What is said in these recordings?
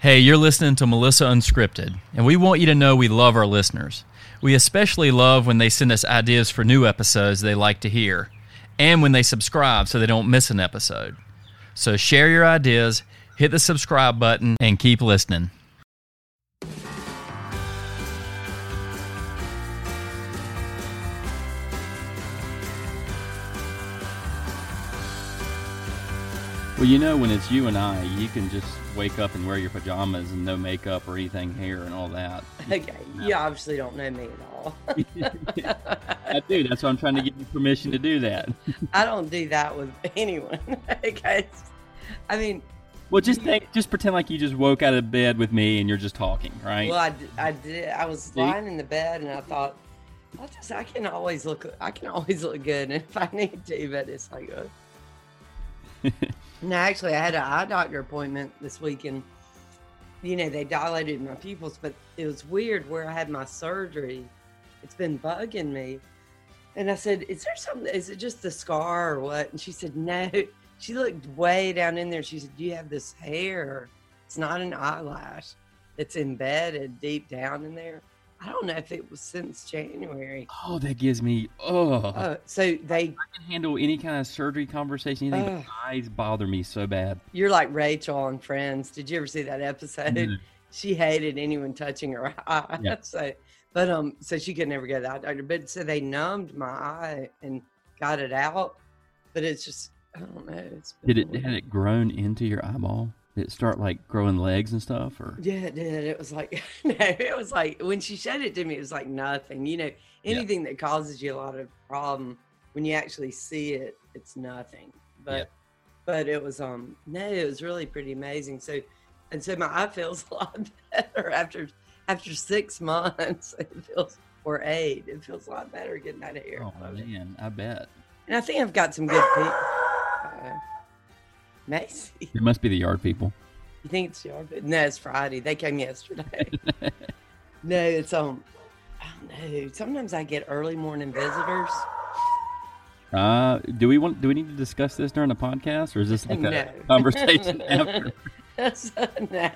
Hey, you're listening to Melissa Unscripted, and we want you to know we love our listeners. We especially love when they send us ideas for new episodes they like to hear, and when they subscribe so they don't miss an episode. So share your ideas, hit the subscribe button, and keep listening. Well, you know, when it's you and I, you can just wake up and wear your pajamas and no makeup or anything hair and all that. Okay, you obviously don't know me at all. I do. That's why I'm trying to give you permission to do that. I don't do that with anyone. okay, I mean, Well, just think, just pretend like you just woke out of bed with me and you're just talking, right? well, I, I did. I was See? lying in the bed and I thought, I just, I can always look, I can always look good if I need to, but it's like, uh. No, actually, I had an eye doctor appointment this week and, you know, they dilated my pupils, but it was weird where I had my surgery. It's been bugging me. And I said, Is there something? Is it just the scar or what? And she said, No. She looked way down in there. She said, you have this hair? It's not an eyelash. It's embedded deep down in there. I don't know if it was since January. oh, that gives me oh. Uh, so they, I can handle any kind of surgery conversation. Anything, but eyes bother me so bad. you're like Rachel on Friends. Did you ever see that episode? No. She hated anyone touching her eye. Yeah. So, but um, so she could never go to the eye doctor. But so they numbed my eye and got it out. But it's just, I don't know. Did it had it grown into your eyeball? Did it start like growing legs and stuff, or Yeah, it did. It was like no, it was like when she showed it to me, it was like nothing. You know, anything that causes you a lot of problem when you actually see it, it's nothing. But Yeah. but it was um no, it was really pretty amazing. So and so my eye feels a lot better after after six months. It feels or eight. It feels a lot better getting that hair. oh man, I bet And I think I've got some good people. Uh, Macy, it must be the yard people. you think it's your? No, it's Friday. They came yesterday. No, it's um, I don't know. Sometimes I get early morning visitors. Uh, do we want? Do we need to discuss this during the podcast, or is this like a conversation after? No,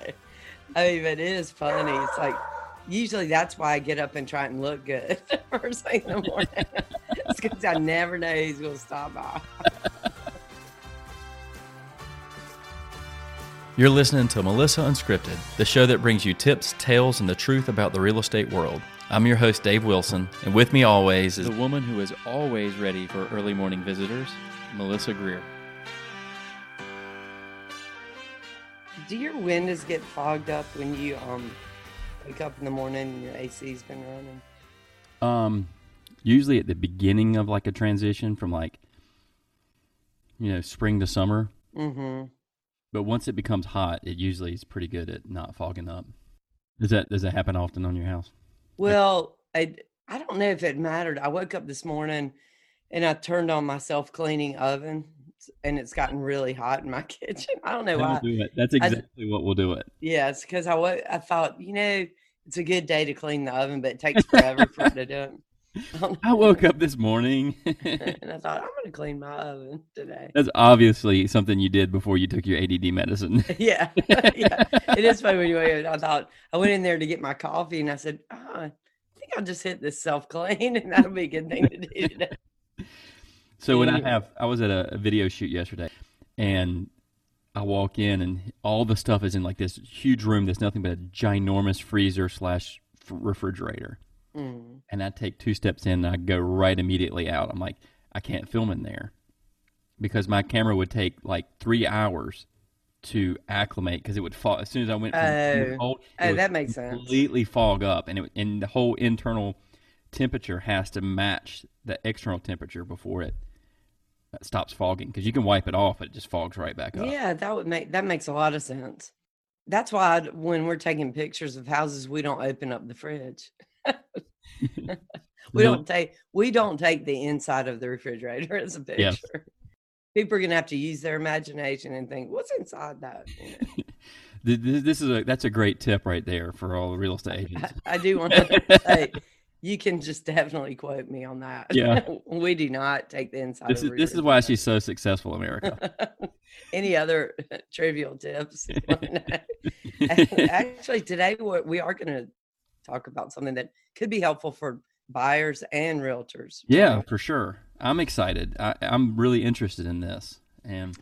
I mean, but it is funny. It's like usually that's why I get up and try and look good first thing in the morning. it's because I never know who's going to stop by. You're listening to Melissa Unscripted, the show that brings you tips, tales, and the truth about the real estate world. I'm your host, Dave Wilson, and with me always is the woman who is always ready for early morning visitors, Melissa Greer. Do your windows get fogged up when you um wake up in the morning and your AC's been running? Um, usually at the beginning of like a transition from like, you know, spring to summer. Mm-hmm. But once it becomes hot, it usually is pretty good at not fogging up. Does that does that happen often on your house? Well, I I don't know if it mattered. I woke up this morning and I turned on my self cleaning oven and it's gotten really hot in my kitchen. I don't know That'll why. do it. That's exactly what will do it. Yeah, it's because I I thought you know it's a good day to clean the oven, but it takes forever for it to do it. I woke up this morning. and I thought I'm going to clean my oven today. That's obviously something you did before you took your ADD medicine. yeah, yeah. It is funny when you wake up. I thought I went in there to get my coffee, and I said, oh, I think I'll just hit this self clean, and that'll be a good thing to do today. So when I have, I was at a, a video shoot yesterday, and I walk in, and all the stuff is in like this huge room that's nothing but a ginormous freezer slash refrigerator. Mm. And I take two steps in, and I go right immediately out. I'm like, I can't film in there because my camera would take like three hours to acclimate because it would fall as soon as I went from Oh. cold. Oh, that makes sense. Completely fog up, and it, and the whole internal temperature has to match the external temperature before it uh, stops fogging because you can wipe it off, it just fogs right back up. Yeah, that would make that makes a lot of sense. That's why when we're taking pictures of houses, we don't open up the fridge. We Really? don't take we don't take the inside of the refrigerator as a picture. People are gonna have to use their imagination and think, "What's inside that?" You know? Th- th- This is a that's a great tip right there for all real estate agents. I, I do want to say You can just definitely quote me on that. Yeah. we do not take the inside. This is this is why she's so successful, America. Any other trivial tips? Actually, today we are going to talk about something that could be helpful for buyers and realtors. Yeah, for sure. I'm excited. I, am really interested in this. And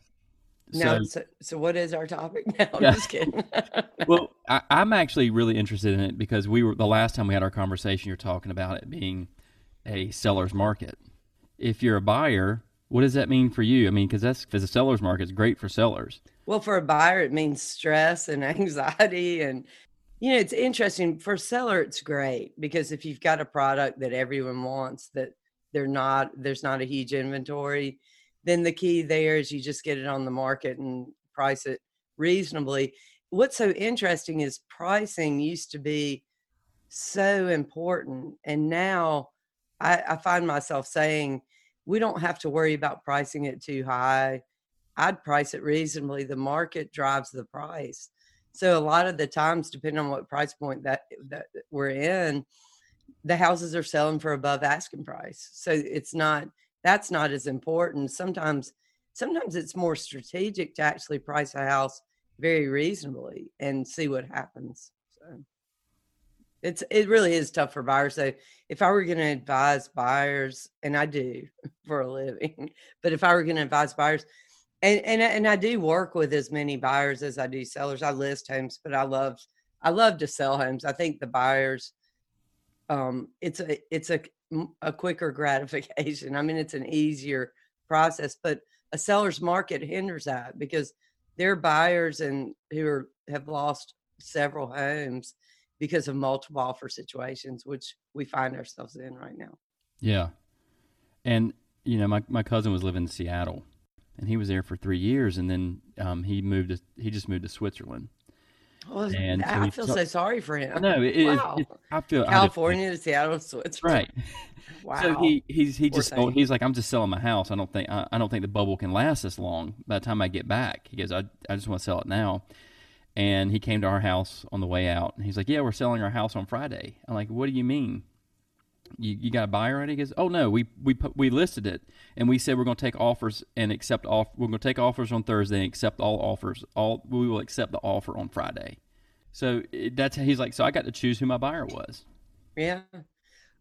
so, so, so, what is our topic now? I'm just kidding. well, I, I'm actually really interested in it because we were the last time we had our conversation. You're talking about it being a seller's market. If you're a buyer, what does that mean for you? I mean, because that's because the seller's market is great for sellers. Well, for a buyer, it means stress and anxiety and you know, it's interesting for seller. It's great because if you've got a product that everyone wants, that they're not, there's not a huge inventory, then the key there is you just get it on the market and price it reasonably. What's so interesting is pricing used to be so important, and now I, I find myself saying we don't have to worry about pricing it too high. I'd price it reasonably. The market drives the price. So a lot of the times, depending on what price point that that we're in, the houses are selling for above asking price. So it's not that's not as important. Sometimes sometimes it's more strategic to actually price a house very reasonably and see what happens. So it's it really is tough for buyers. So if I were going to advise buyers, and I do for a living, but if I were going to advise buyers, and and and I do work with as many buyers as I do sellers. I list homes, but I love I love to sell homes. I think the buyers, um, it's a it's a a quicker gratification. I mean, it's an easier process, but a seller's market hinders that because they're buyers and who are have lost several homes because of multiple offer situations, which we find ourselves in right now. Yeah, and you know, my my cousin was living in Seattle and he was there for three years, and then um, he moved. To, he just moved to Switzerland. Well, and I feel so sorry for him. No, it, wow. it, it, I feel California to Seattle, Switzerland. Right. Wow. So he he's he Poor just oh, he's like I'm just selling my house. I don't think I, I, don't think the bubble can last this long. By the time I get back, he goes, I I just want to sell it now. And he came to our house on the way out, and he's like, Yeah, we're selling our house on Friday. I'm like, What do you mean? You, you got a buyer already? He goes, oh no, we we put, we listed it and we said we're going to take offers and accept off. We're going to take offers on Thursday and accept all offers. All we will accept the offer on Friday. So it, that's he's like. So I got to choose who my buyer was. Yeah.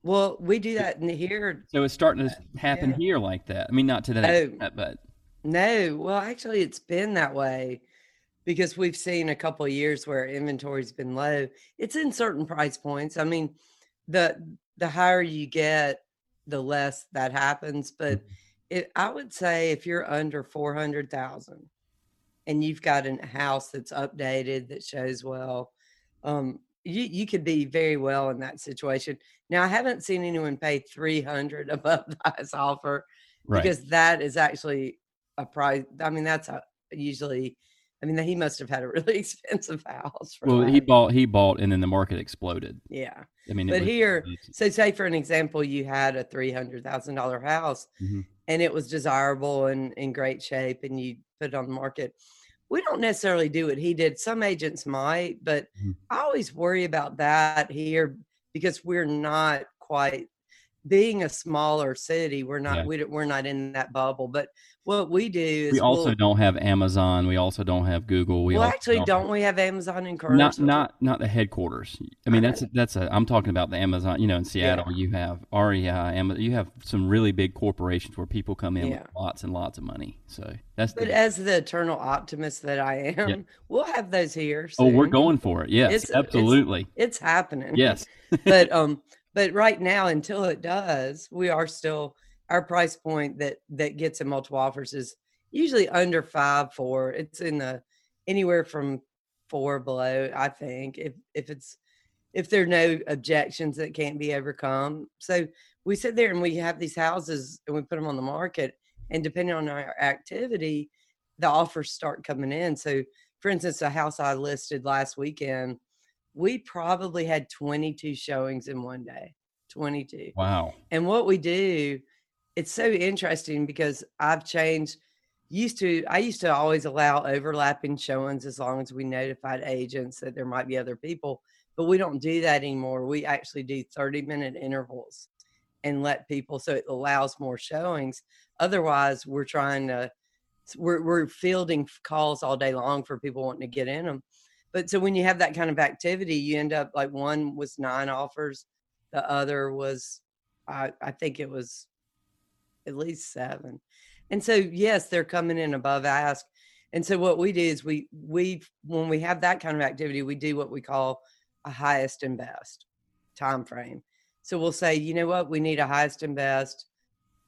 Well, we do that in here. So it's starting to happen yeah. here like that. I mean, not to that, no. but no. Well, actually, it's been that way because we've seen a couple years where inventory's been low. It's in certain price points. I mean, the the higher you get, the less that happens. But mm-hmm. it, I would say if you're under 400,000 and you've got a house that's updated that shows well, um, you, you could be very well in that situation. Now, I haven't seen anyone pay 300 above the highest offer right. because that is actually a price. I mean, that's a, usually I mean, he must have had a really expensive house. well, he bought, he bought, and then the market exploded. Yeah. I mean, but here, so say for an example, you had a three hundred thousand dollar house, mm-hmm. and it was desirable and in great shape, and you put it on the market. We don't necessarily do what he did. Some agents might, but mm-hmm. I always worry about that here because we're not quite being a smaller city, we're not yeah. we, we're not in that bubble. But what we do is we also we'll, don't have Amazon. We also don't have Google. We well, actually don't, don't, we have Amazon in Kernersville? Not not not the headquarters. I mean, that's that's a. I'm talking about the Amazon. You know, in Seattle, yeah. you have REI. Amazon, you have some really big corporations where people come in yeah. with lots and lots of money. So that's. But the, as the eternal optimist that I am, yeah. we'll have those here. Soon. Oh, we're going for it. Yes, it's, absolutely. It's, it's happening. Yes, but um but right now until it does we are still our price point that that gets in multiple offers is usually under five four. It's in the anywhere from four below i think if if it's if there are no objections that can't be overcome. So we sit there and we have these houses and we put them on the market and depending on our activity the offers start coming in. So for instance a house i listed last weekend we probably had 22 showings in one day 22 wow and what we do it's so interesting because i've changed used to I used to always allow overlapping showings as long as we notified agents that there might be other people, but we don't do that anymore. We actually do 30 minute intervals and let people so it allows more showings. Otherwise, we're trying to we're we're fielding calls all day long for people wanting to get in them. But so when you have that kind of activity, you end up like one was nine offers, the other was I I think it was at least seven. And so, yes, they're coming in above ask. And so, what we do is we we when we have that kind of activity, we do what we call a highest and best time frame. So we'll say, you know what, we need a highest and best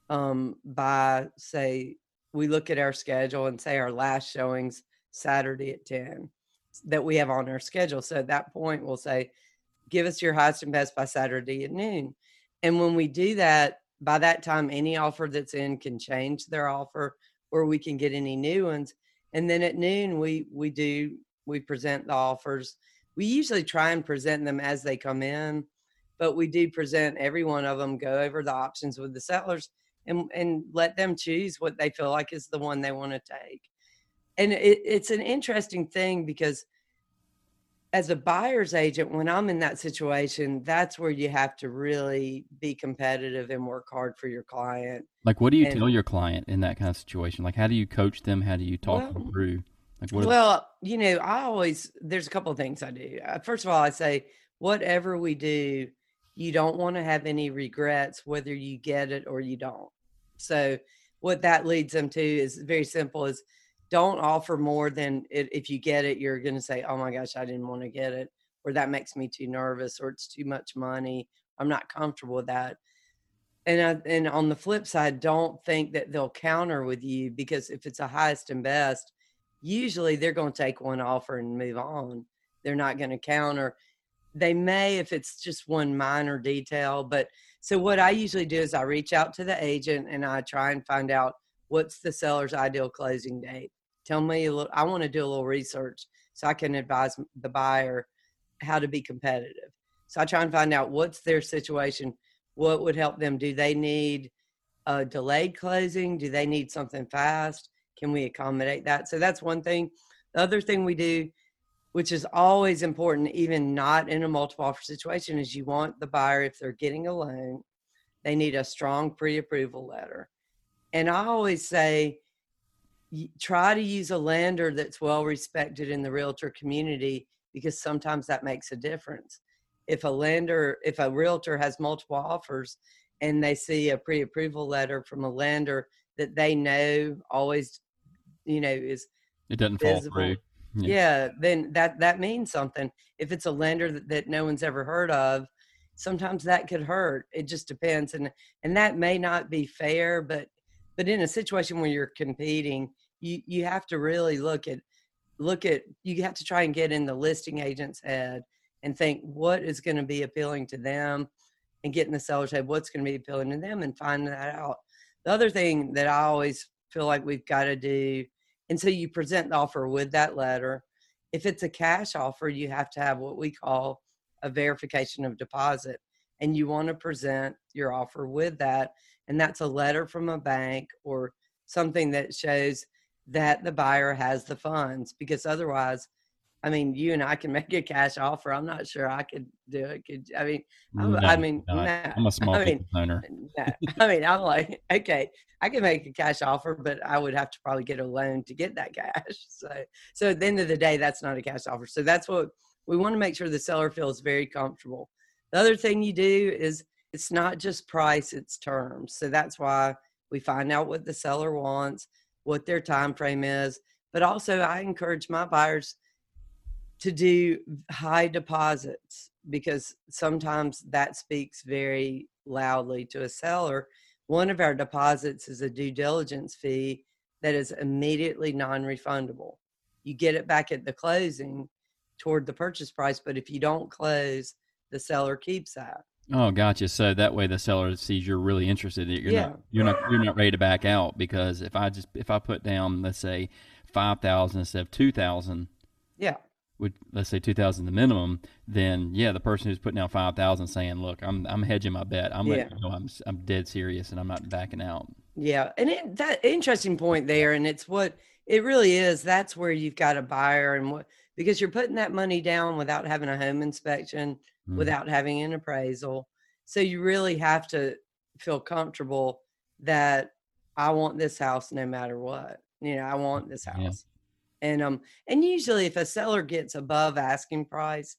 um, by say we look at our schedule and say our last showings Saturday at ten that we have on our schedule. So at that point, we'll say, give us your highest and best by Saturday at noon. And when we do that, by that time, any offer that's in can change their offer, or we can get any new ones. And then at noon, we we do we present the offers. We usually try and present them as they come in, but we do present every one of them, go over the options with the sellers, and and let them choose what they feel like is the one they want to take. And it, it's an interesting thing because as a buyer's agent, when I'm in that situation, that's where you have to really be competitive and work hard for your client. Like, what do you and, tell your client in that kind of situation? Like, how do you coach them? How do you talk well, them through? Like, what well, you know, I always, there's a couple of things I do. Uh, first of all, I say, whatever we do, you don't want to have any regrets, whether you get it or you don't. So, what that leads them to is very simple is don't offer more than it, if you get it, you're going to say, oh my gosh, I didn't want to get it, or that makes me too nervous, or it's too much money. I'm not comfortable with that. And I, and on the flip side, don't think that they'll counter with you because if it's a highest and best, usually they're going to take one offer and move on. They're not going to counter. They may if it's just one minor detail, but so what I usually do is I reach out to the agent and I try and find out what's the seller's ideal closing date tell me a little i want to do a little research so i can advise the buyer how to be competitive. So i try and find out what's their situation what would help them do they need a delayed closing do they need something fast can we accommodate that? So that's one thing. The other thing we do which is always important even not in a multiple offer situation is you want the buyer if they're getting a loan they need a strong pre-approval letter. And i always say try to use a lender that's well respected in the realtor community because sometimes that makes a difference. If a lender, if a realtor has multiple offers and they see a pre approval letter from a lender that they know always, you know, is it doesn't visible, fall through. Yeah. yeah. then that that means something. If it's a lender that, that no one's ever heard of, sometimes that could hurt. It just depends, and and that may not be fair, but but in a situation where you're competing, you you have to really look at look at you have to try and get in the listing agent's head and think what is going to be appealing to them and get in the seller's head what's going to be appealing to them and find that out. The other thing that i always feel like we've got to do and so you present the offer with that letter. If it's a cash offer you have to have what we call a verification of deposit and you want to present your offer with that and that's a letter from a bank or something that shows that the buyer has the funds because otherwise I mean, you and I can make a cash offer. I'm not sure I could do it. Could I mean? No, I mean, no, I'm a small I mean, owner. No, I mean, I'm like, okay, I can make a cash offer, but I would have to probably get a loan to get that cash. So, so at the end of the day, that's not a cash offer. So that's what we want to make sure the seller feels very comfortable. The other thing you do is it's not just price; it's terms. So that's why we find out what the seller wants what their time frame is. But also, I encourage my buyers to do high deposits because sometimes that speaks very loudly to a seller. One of our deposits is a due diligence fee that is immediately non refundable. You get it back at the closing toward the purchase price, but if you don't close, the seller keeps that. Oh, gotcha. So that way the seller sees you're really interested. You're yeah. not you're not you're not ready to back out because if I just if I put down let's say five thousand instead of two thousand, yeah, would let's say two thousand the minimum, then yeah, the person who's putting down five thousand saying, look, I'm I'm hedging my bet. I'm yeah. you know I'm I'm dead serious and I'm not backing out. Yeah, and it, that interesting point there, and it's what it really is. That's where you've got a buyer, and what because you're putting that money down without having a home inspection, mm. without having an appraisal. So you really have to feel comfortable that I want this house no matter what. You know, I want this house. Yeah. And um and usually if a seller gets above asking price,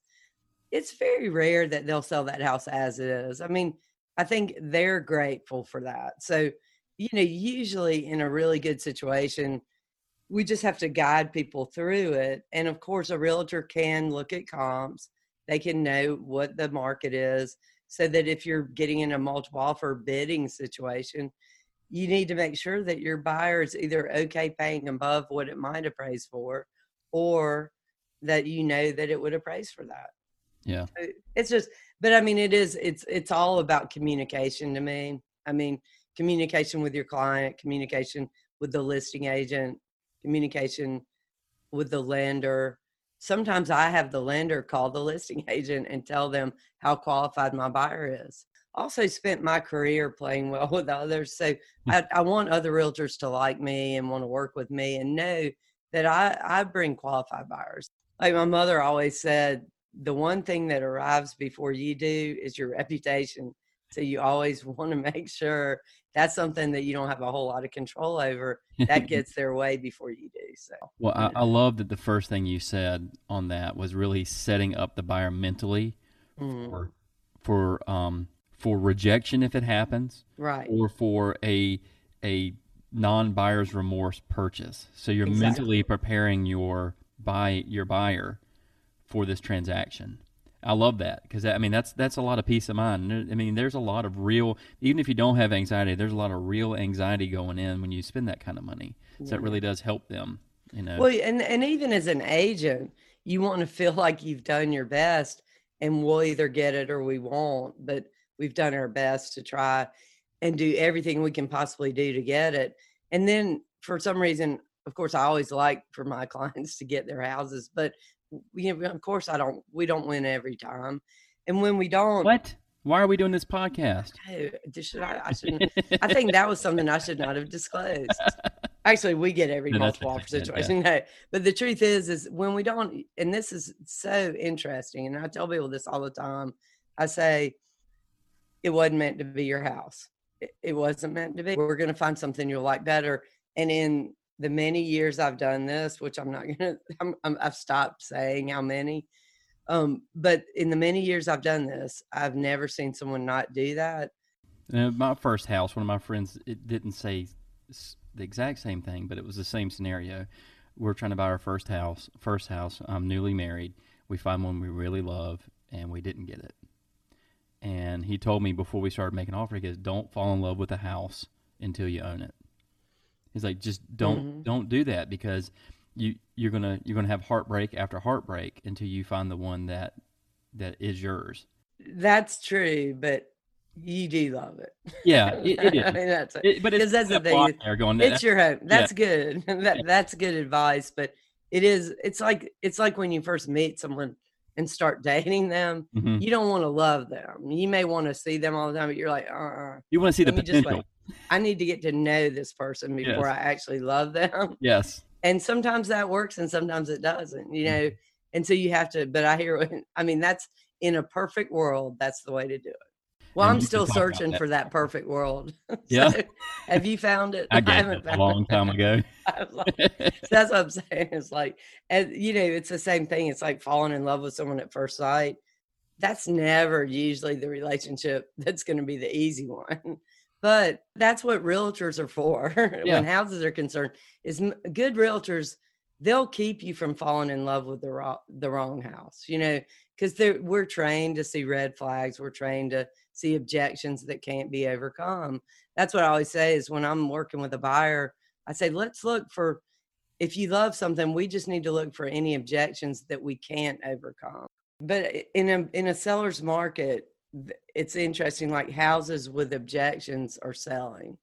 it's very rare that they'll sell that house as it is. I mean, I think they're grateful for that. So, you know, usually in a really good situation, we just have to guide people through it. And of course, a realtor can look at comps, they can know what the market is, so that if you're getting in a multiple offer bidding situation, you need to make sure that your buyer is either okay paying above what it might appraise for, or that you know that it would appraise for that. Yeah. It's just, but I mean, it is, it's, it's all about communication to me. I mean, communication with your client, communication with the listing agent, communication with the lender. Sometimes I have the lender call the listing agent and tell them how qualified my buyer is. Also, spent my career playing well with others. So hmm. I, I want other realtors to like me and want to work with me and know that I, I bring qualified buyers. Like my mother always said, the one thing that arrives before you do is your reputation. So you always want to make sure that's something that you don't have a whole lot of control over. That gets their way before you do. So well, I, I, love that the first thing you said on that was really setting up the buyer mentally mm. for for um for rejection if it happens, right, or for a a non buyer's remorse purchase. So you're exactly. mentally preparing your buy your buyer for this transaction. I love that because I mean that's that's a lot of peace of mind. I mean, there's a lot of real, even if you don't have anxiety, there's a lot of real anxiety going in when you spend that kind of money. So that really does help them. You know. Well, and and even as an agent, you want to feel like you've done your best, and we'll either get it or we won't. But we've done our best to try and do everything we can possibly do to get it. And then for some reason, of course, I always like for my clients to get their houses, but we, of course, I don't. We don't win every time, and when we don't, what? Why are we doing this podcast? should I, I shouldn't. I think that was something I should not have disclosed. Actually, we get every no, multiple offer situation. Yeah. No, but the truth is, is when we don't, and this is so interesting, and I tell people this all the time. I say, it wasn't meant to be your house. It, it wasn't meant to be. We're going to find something you'll like better. And in the many years I've done this, which I'm not gonna, I'm, i have stopped saying how many. Um, but in the many years I've done this, I've never seen someone not do that. Uh, my first house, one of my friends, it didn't say the exact same thing, but it was the same scenario. We're trying to buy our first house. First house. I'm newly married. We find one we really love, and we didn't get it. And he told me before we started making offer, he goes, "Don't fall in love with a house until you own it." He's like, just don't mm-hmm. don't do that because you you're gonna you're gonna have heartbreak after heartbreak until you find the one that that is yours. That's true, but you do love it. Yeah, it, it is. I mean, that's it. but it's that's the thing. There going, it's your home. That's yeah. good. that yeah. that's good advice. But it is. It's like it's like when you first meet someone and start dating them. Mm-hmm. You don't want to love them. You may want to see them all the time, but you're like, uh, uh you want to see the potential. I need to get to know this person before yes. I actually love them. Yes. And sometimes that works and sometimes it doesn't, you know. Mm-hmm. And so you have to, but I hear, I mean, that's in a perfect world, that's the way to do it. Well, and I'm still searching that. for that perfect world. Yeah. have you found it? I, I haven't it a long time ago. like, that's what I'm saying. It's like, and you know, it's the same thing. It's like falling in love with someone at first sight. That's never usually the relationship that's going to be the easy one but that's what realtors are for yeah. when houses are concerned is good realtors they'll keep you from falling in love with the wrong, the wrong house you know? Because we're trained to see red flags we're trained to see objections that can't be overcome. That's what i always say is when i'm working with a buyer i say let's look for if you love something we just need to look for any objections that we can't overcome. But in a in a seller's market it's interesting like houses with objections are selling.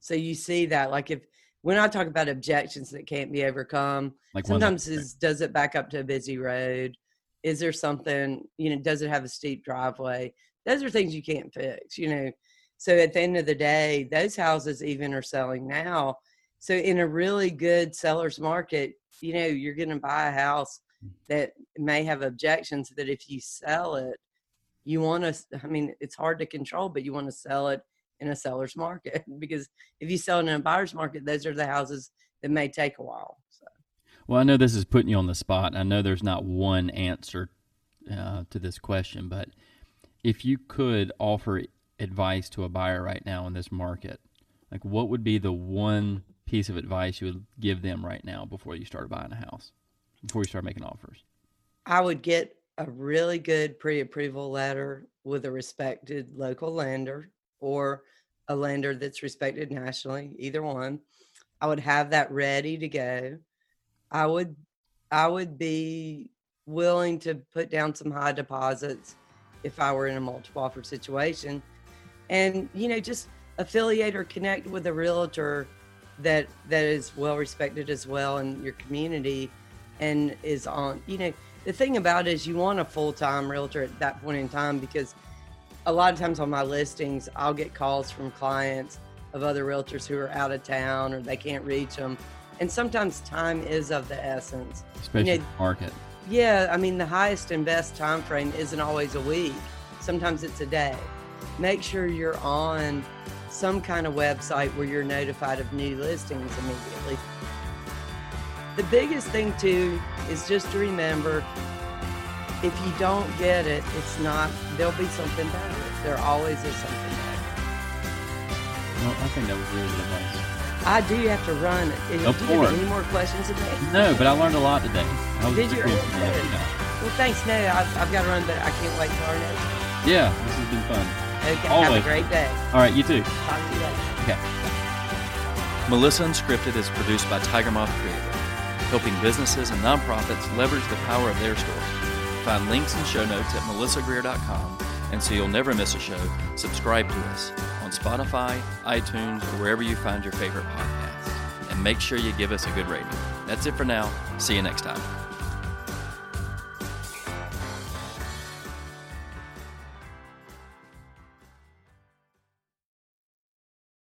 So you see that like if when i talk about objections that can't be overcome like sometimes is does it back up to a busy road? Is there something you know does it have a steep driveway? Those are things you can't fix you know? So at the end of the day, those houses even are selling now. So in a really good seller's market, you know, you're going to buy a house that may have objections that if you sell it, you want to, I mean, it's hard to control, but you want to sell it in a seller's market because if you sell it in a buyer's market, those are the houses that may take a while. So. Well, I know this is putting you on the spot. I know there's not one answer uh, to this question, but if you could offer advice to a buyer right now in this market, like what would be the one piece of advice you would give them right now before you start buying a house, before you start making offers? I would get a really good pre-approval letter with a respected local lender or a lender that's respected nationally, either one. I would have that ready to go. I would I would be willing to put down some high deposits if I were in a multiple offer situation. And you know, just affiliate or connect with a realtor that that is well respected as well in your community and is on you know the thing about it is you want a full-time realtor at that point in time because a lot of times on my listings i'll get calls from clients of other realtors who are out of town or they can't reach them and sometimes time is of the essence. Especially you know, market. yeah i mean the highest and best time frame isn't always a week. Sometimes it's a day. Make sure you're on some kind of website where you're notified of new listings immediately the biggest thing too is just to remember if you don't get it, it's not, there'll be something better. There always is something better. Well, I think that was really good advice. I do have to run. Of do course. you have any more questions today? No, but I learned a lot today. Did you? Well, thanks. No, I've, I've got to run, but I can't wait till our next. Yeah, this has been fun. Okay, Always. have a great day. All right, you too. Talk to you later. Okay. Melissa Unscripted is produced by Tiger Moth Creative helping businesses and nonprofits leverage the power of their story. Find links and show notes at melissagreer.com, and so you'll never miss a show, subscribe to us on Spotify, iTunes, or wherever you find your favorite podcast. And make sure you give us a good rating. That's it for now. See you next time.